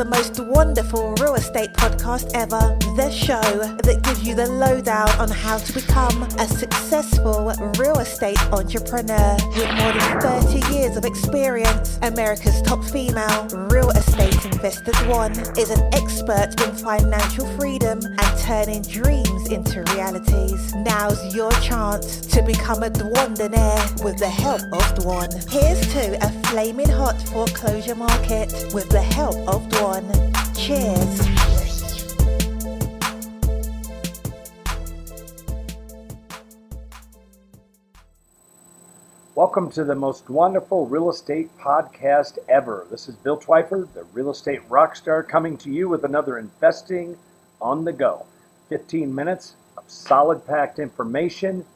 the most wonderful real estate podcast ever. The show that gives you the lowdown on how to become a successful real estate entrepreneur. With more than 30 years of experience, America's top female real estate investors Dwan is an expert in financial freedom and turning dreams into realities. Now's your chance to become a Dwandonaire with the help of Dwan. Here's to a flaming hot foreclosure market with the help of Dwan. Cheers. Welcome to the most wonderful real estate podcast ever. This is Bill Twyford, the real estate rock star, coming to you with another investing on the go. 15 minutes of solid packed information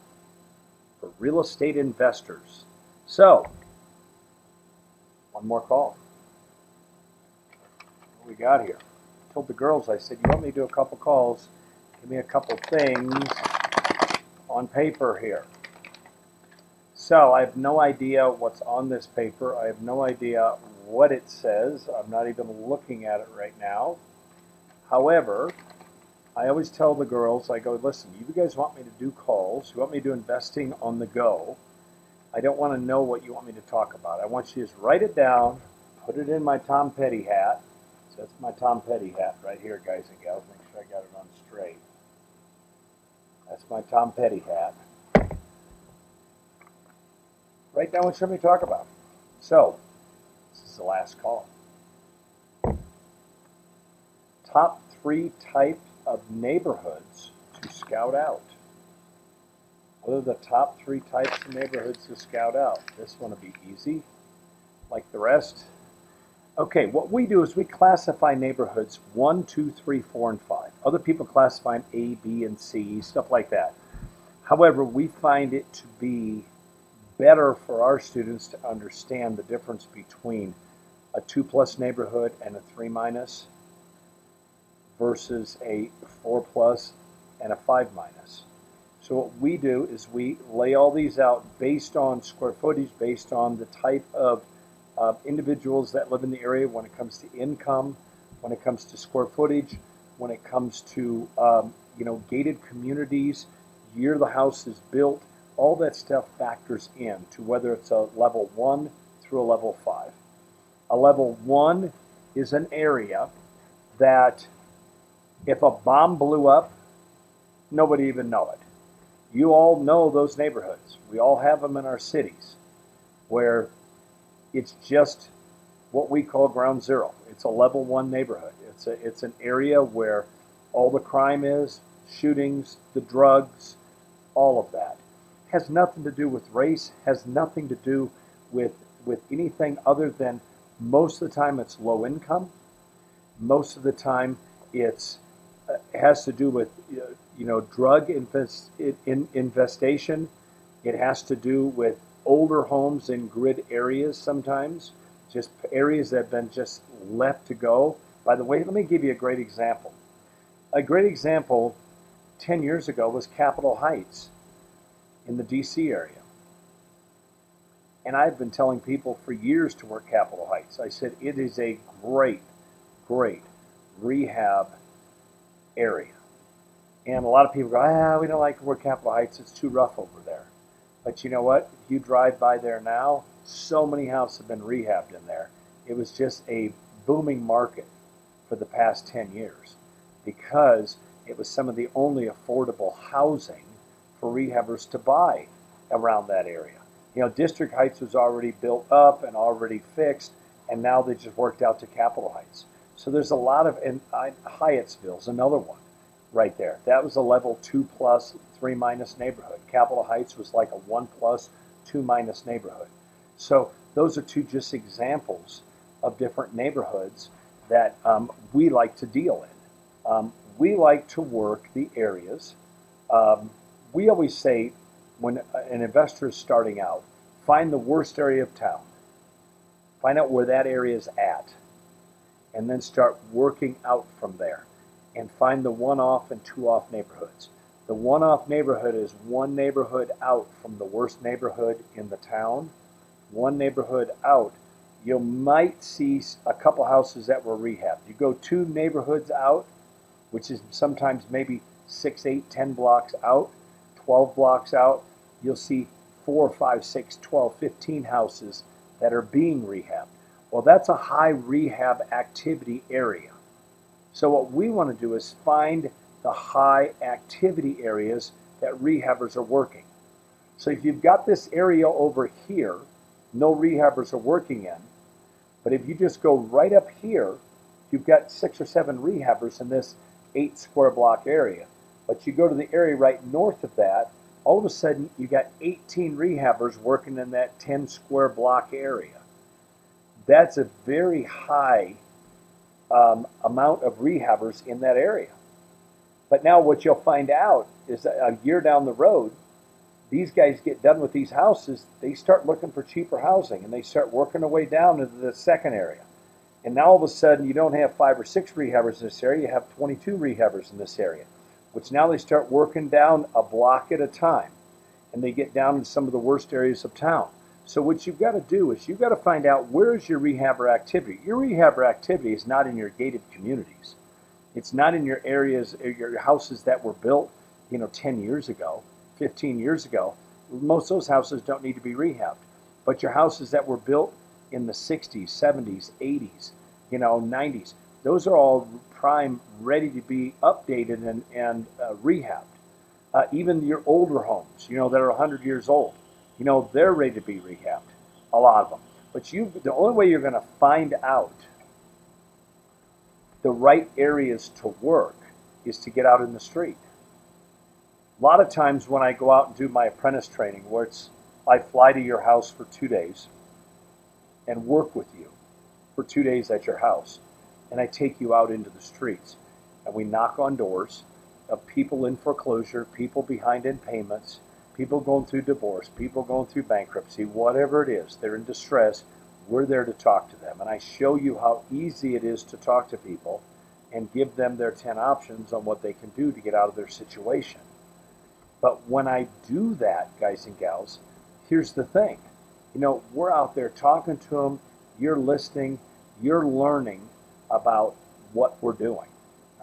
for real estate investors. So, one more call. We got here? I told the girls, I said, you want me to do a couple calls? Give me a couple things on paper here. So I have no idea what's on this paper. I have no idea what it says. I'm not even looking at it right now. However, I always tell the girls, I go, listen, you guys want me to do calls, you want me to do investing on the go. I don't want to know what you want me to talk about. I want you to just write it down, put it in my Tom Petty hat. That's my Tom Petty hat right here, guys and gals. Make sure I got it on straight. That's my Tom Petty hat write down what somebody talk about. So, this is the last call. Top three types of neighborhoods to scout out. What are the top three types of neighborhoods to scout out? This one will be easy, like the rest. Okay, what we do is we classify neighborhoods one, two, three, four, and five. Other people classify them A, B, and C, stuff like that. However, we find it to be better for our students to understand the difference between a 2 plus neighborhood and a 3 minus versus a 4 plus and a 5 minus. So what we do is we lay all these out based on square footage, based on the type of individuals that live in the area when it comes to income, when it comes to square footage, when it comes to um, you know gated communities, year the house is built, all that stuff factors in to whether it's a level one through a level five. A level one is an area that if a bomb blew up, nobody even know it. You all know those neighborhoods. We all have them in our cities where it's just what we call ground zero. It's a level one neighborhood. It's a, it's an area where all the crime is, shootings, the drugs, all of that has nothing to do with race, has nothing to do with with anything other than most of the time it's low income. Most of the time it's uh, has to do with uh, you know drug invest, in, investation. It has to do with older homes in grid areas sometimes, just areas that have been just left to go. By the way, let me give you a great example. A great example 10 years ago was Capitol Heights in the DC area. And I've been telling people for years to work Capitol Heights. I said it is a great, great rehab area. And a lot of people go, ah, we don't like to work Capitol Heights. It's too rough over there. But you know what? If you drive by there now, so many houses have been rehabbed in there. It was just a booming market for the past 10 years because it was some of the only affordable housing for rehabbers to buy around that area. You know, District Heights was already built up and already fixed, and now they just worked out to Capitol Heights. So there's a lot of, and Hyattsville's another one right there. That was a level two plus, three minus neighborhood. Capitol Heights was like a one plus, two minus neighborhood. So those are two just examples of different neighborhoods that um, we like to deal in. Um, we like to work the areas um, we always say when an investor is starting out, find the worst area of town, find out where that area is at, and then start working out from there and find the one off and two off neighborhoods. The one off neighborhood is one neighborhood out from the worst neighborhood in the town. One neighborhood out, you might see a couple houses that were rehabbed. You go two neighborhoods out, which is sometimes maybe six, eight, ten blocks out, 12 blocks out, you'll see four, five, six, 12, 15 houses that are being rehabbed. Well, that's a high rehab activity area. So, what we want to do is find the high activity areas that rehabbers are working. So, if you've got this area over here, no rehabbers are working in, but if you just go right up here, you've got six or seven rehabbers in this eight square block area. But you go to the area right north of that, all of a sudden you got 18 rehabbers working in that 10 square block area. That's a very high um, amount of rehabbers in that area. But now what you'll find out is a year down the road, these guys get done with these houses, they start looking for cheaper housing and they start working their way down into the second area. And now all of a sudden, you don't have five or six rehabbers in this area, you have 22 rehabbers in this area, which now they start working down a block at a time. And they get down in some of the worst areas of town. So, what you've got to do is you've got to find out where is your rehabber activity. Your rehabber activity is not in your gated communities, it's not in your areas, your houses that were built, you know, 10 years ago, 15 years ago. Most of those houses don't need to be rehabbed. But your houses that were built in the 60s, 70s, 80s, you know, 90s. Those are all prime, ready to be updated and, and uh, rehabbed. Uh, even your older homes, you know, that are 100 years old, you know, they're ready to be rehabbed, a lot of them. But you, the only way you're going to find out the right areas to work is to get out in the street. A lot of times when I go out and do my apprentice training, where it's I fly to your house for two days, and work with you for two days at your house. And I take you out into the streets and we knock on doors of people in foreclosure, people behind in payments, people going through divorce, people going through bankruptcy, whatever it is, they're in distress. We're there to talk to them. And I show you how easy it is to talk to people and give them their 10 options on what they can do to get out of their situation. But when I do that, guys and gals, here's the thing you know, we're out there talking to them, you're listening, you're learning about what we're doing.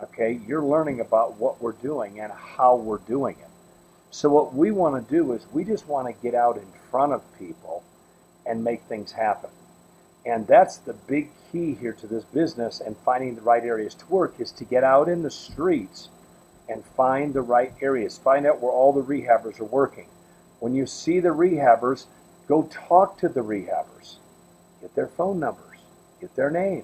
Okay? You're learning about what we're doing and how we're doing it. So, what we want to do is we just want to get out in front of people and make things happen. And that's the big key here to this business and finding the right areas to work is to get out in the streets and find the right areas. Find out where all the rehabbers are working. When you see the rehabbers, Go talk to the rehabbers. Get their phone numbers. Get their name.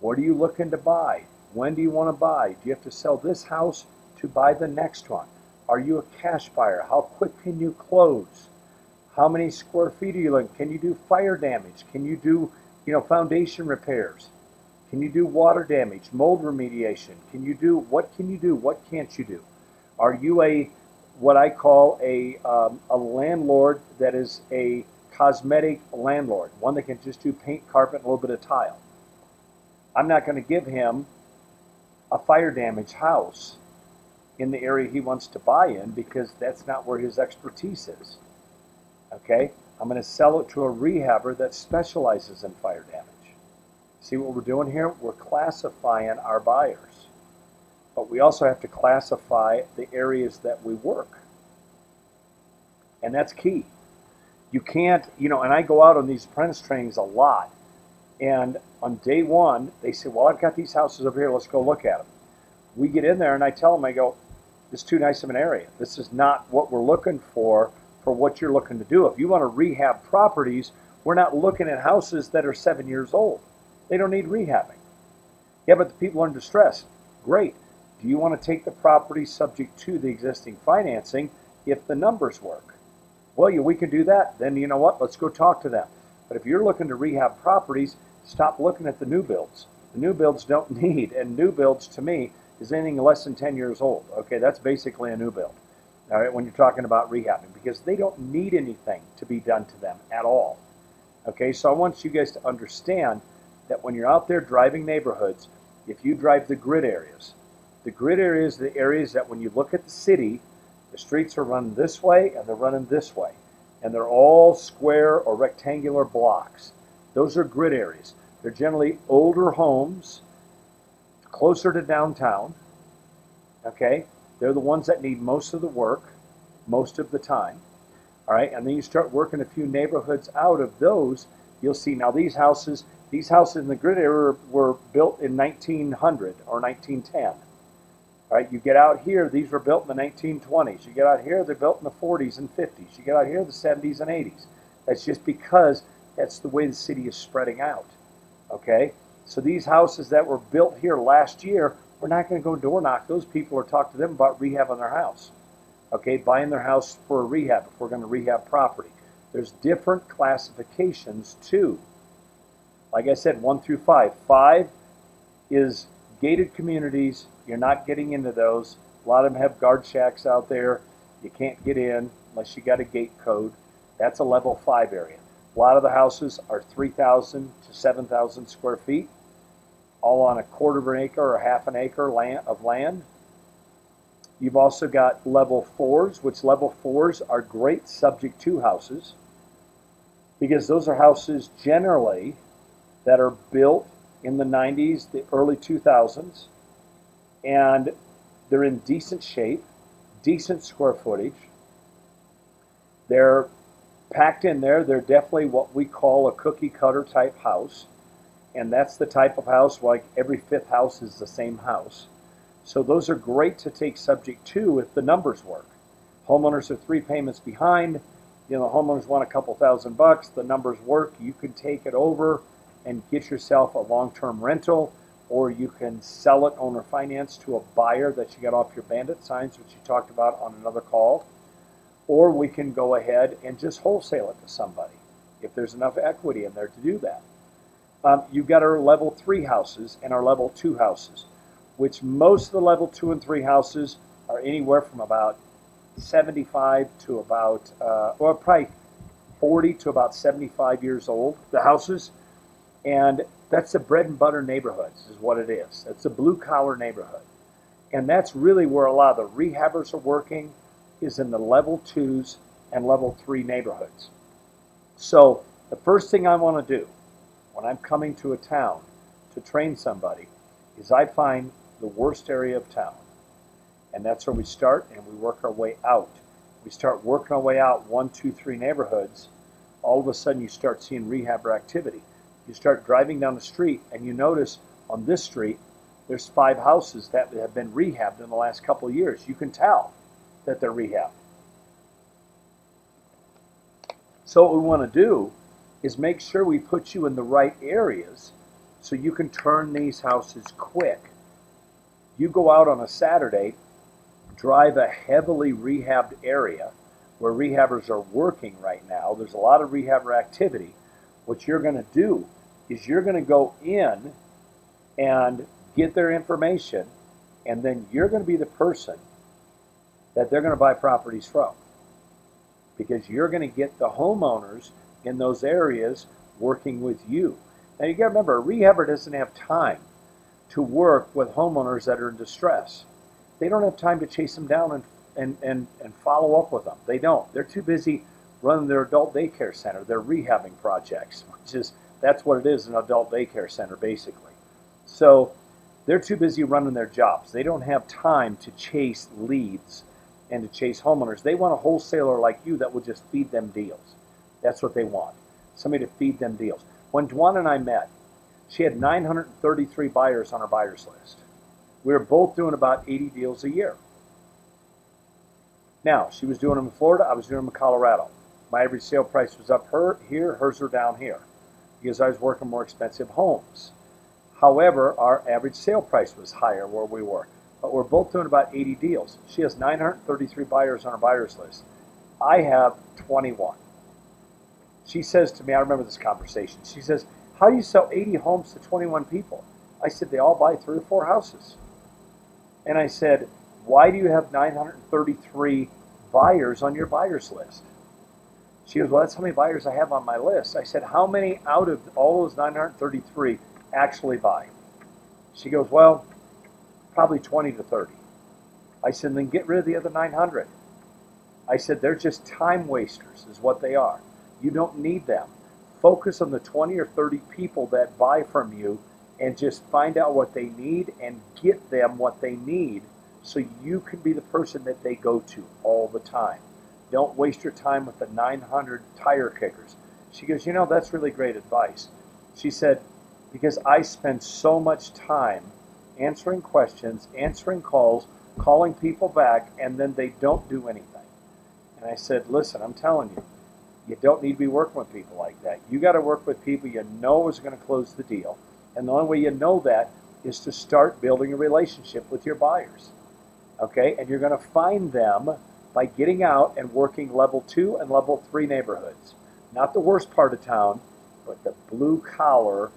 What are you looking to buy? When do you want to buy? Do you have to sell this house to buy the next one? Are you a cash buyer? How quick can you close? How many square feet are you looking? Can you do fire damage? Can you do, you know, foundation repairs? Can you do water damage, mold remediation? Can you do what can you do? What can't you do? Are you a what I call a, um, a landlord that is a cosmetic landlord, one that can just do paint, carpet, and a little bit of tile. I'm not going to give him a fire damage house in the area he wants to buy in because that's not where his expertise is. Okay? I'm going to sell it to a rehabber that specializes in fire damage. See what we're doing here? We're classifying our buyers but we also have to classify the areas that we work. And that's key. You can't, you know, and I go out on these apprentice trainings a lot. And on day one, they say, Well, I've got these houses over here, let's go look at them. We get in there and I tell them, I go, is too nice of an area. This is not what we're looking for for what you're looking to do. If you want to rehab properties, we're not looking at houses that are seven years old. They don't need rehabbing. Yeah, but the people are in distress. Great. Do you want to take the property subject to the existing financing if the numbers work? Well, yeah, we can do that. Then you know what? Let's go talk to them. But if you're looking to rehab properties, stop looking at the new builds. The new builds don't need, and new builds to me is anything less than 10 years old. Okay, that's basically a new build. All right, when you're talking about rehabbing, because they don't need anything to be done to them at all. Okay, so I want you guys to understand that when you're out there driving neighborhoods, if you drive the grid areas, the grid areas are the areas that when you look at the city, the streets are running this way and they're running this way. And they're all square or rectangular blocks. Those are grid areas. They're generally older homes, closer to downtown. Okay? They're the ones that need most of the work, most of the time. All right? And then you start working a few neighborhoods out of those, you'll see now these houses, these houses in the grid area were built in 1900 or 1910. All right, you get out here, these were built in the 1920s. You get out here, they're built in the 40s and 50s. You get out here, the 70s and 80s. That's just because that's the way the city is spreading out. Okay? So these houses that were built here last year, we're not going to go door knock those people or talk to them about rehabbing their house. Okay, buying their house for a rehab if we're going to rehab property. There's different classifications too. Like I said, one through five. Five is gated communities. You're not getting into those. A lot of them have guard shacks out there. You can't get in unless you got a gate code. That's a level five area. A lot of the houses are 3,000 to 7,000 square feet, all on a quarter of an acre or half an acre land, of land. You've also got level fours, which level fours are great subject to houses because those are houses generally that are built in the 90s, the early 2000s, and they're in decent shape, decent square footage. They're packed in there, they're definitely what we call a cookie cutter type house. And that's the type of house, like every fifth house is the same house. So those are great to take subject to if the numbers work. Homeowners are three payments behind. You know, the homeowners want a couple thousand bucks. The numbers work. You can take it over and get yourself a long term rental, or you can sell it owner finance to a buyer that you got off your bandit signs, which you talked about on another call or we can go ahead and just wholesale it to somebody if there's enough equity in there to do that. Um, you've got our level three houses and our level two houses, which most of the level two and three houses are anywhere from about 75 to about, uh, or probably 40 to about 75 years old, the houses. And that's the bread and butter neighborhoods, is what it is. It's a blue collar neighborhood. And that's really where a lot of the rehabbers are working is in the level twos and level three neighborhoods. So the first thing I want to do when I'm coming to a town to train somebody is I find the worst area of town. And that's where we start and we work our way out. We start working our way out one, two, three neighborhoods. All of a sudden you start seeing rehabber activity. You start driving down the street and you notice on this street there's five houses that have been rehabbed in the last couple of years. You can tell that they're rehab. So what we want to do is make sure we put you in the right areas so you can turn these houses quick. You go out on a Saturday, drive a heavily rehabbed area where rehabbers are working right now. There's a lot of rehabber activity. What you're going to do is you're going to go in and get their information, and then you're going to be the person that they're going to buy properties from. Because you're going to get the homeowners in those areas working with you. Now you got to remember, a rehabber doesn't have time to work with homeowners that are in distress. They don't have time to chase them down and, and, and, and follow up with them. They don't. They're too busy running their adult daycare center, their rehabbing projects, which is that's what it is an adult daycare center basically. So they're too busy running their jobs. They don't have time to chase leads and to chase homeowners. They want a wholesaler like you that will just feed them deals. That's what they want. Somebody to feed them deals. When Dwan and I met, she had 933 buyers on her buyers list. We were both doing about 80 deals a year. Now, she was doing them in Florida, I was doing them in Colorado. My average sale price was up her here, hers are down here because I was working more expensive homes. However, our average sale price was higher where we were but we're both doing about 80 deals. She has 933 buyers on her buyers list. I have 21. She says to me, I remember this conversation. She says, How do you sell 80 homes to 21 people? I said, They all buy three or four houses. And I said, Why do you have 933 buyers on your buyers list? She goes, Well, that's how many buyers I have on my list. I said, How many out of all those 933 actually buy? She goes, Well, probably 20 to 30. I said, then get rid of the other 900. I said, they're just time wasters, is what they are. You don't need them. Focus on the 20 or 30 people that buy from you and just find out what they need and get them what they need so you can be the person that they go to all the time. Don't waste your time with the 900 tire kickers. She goes, You know, that's really great advice. She said, Because I spend so much time answering questions, answering calls, calling people back, and then they don't do anything. And I said, Listen, I'm telling you, you don't need to be working with people like that. You got to work with people you know is going to close the deal. And the only way you know that is to start building a relationship with your buyers. Okay? And you're going to find them by getting out and working level two and level three neighborhoods. Not the worst part of town, but the blue collar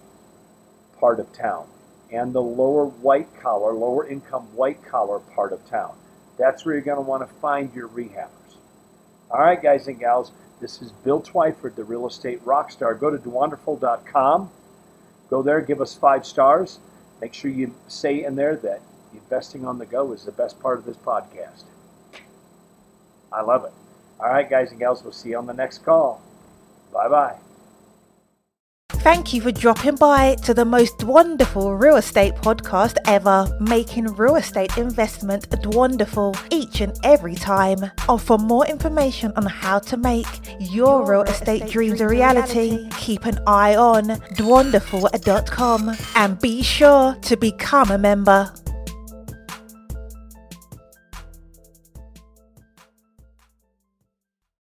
part of town and the lower white collar, lower income white collar part of town. That's where you're going to want to find your rehabbers. All right, guys and gals, this is Bill Twyford, the real estate rock star. Go to dwanderful.com. Go there, give us five stars. Make sure you say in there that investing on the go is the best part of this podcast. I love it. All right, guys and gals, we'll see you on the next call. Bye bye. Thank you for dropping by to the most wonderful real estate podcast ever, making real estate investment wonderful each and every time. Oh, for more information on how to make your real estate dreams a reality, keep an eye on dwanderful.com and be sure to become a member.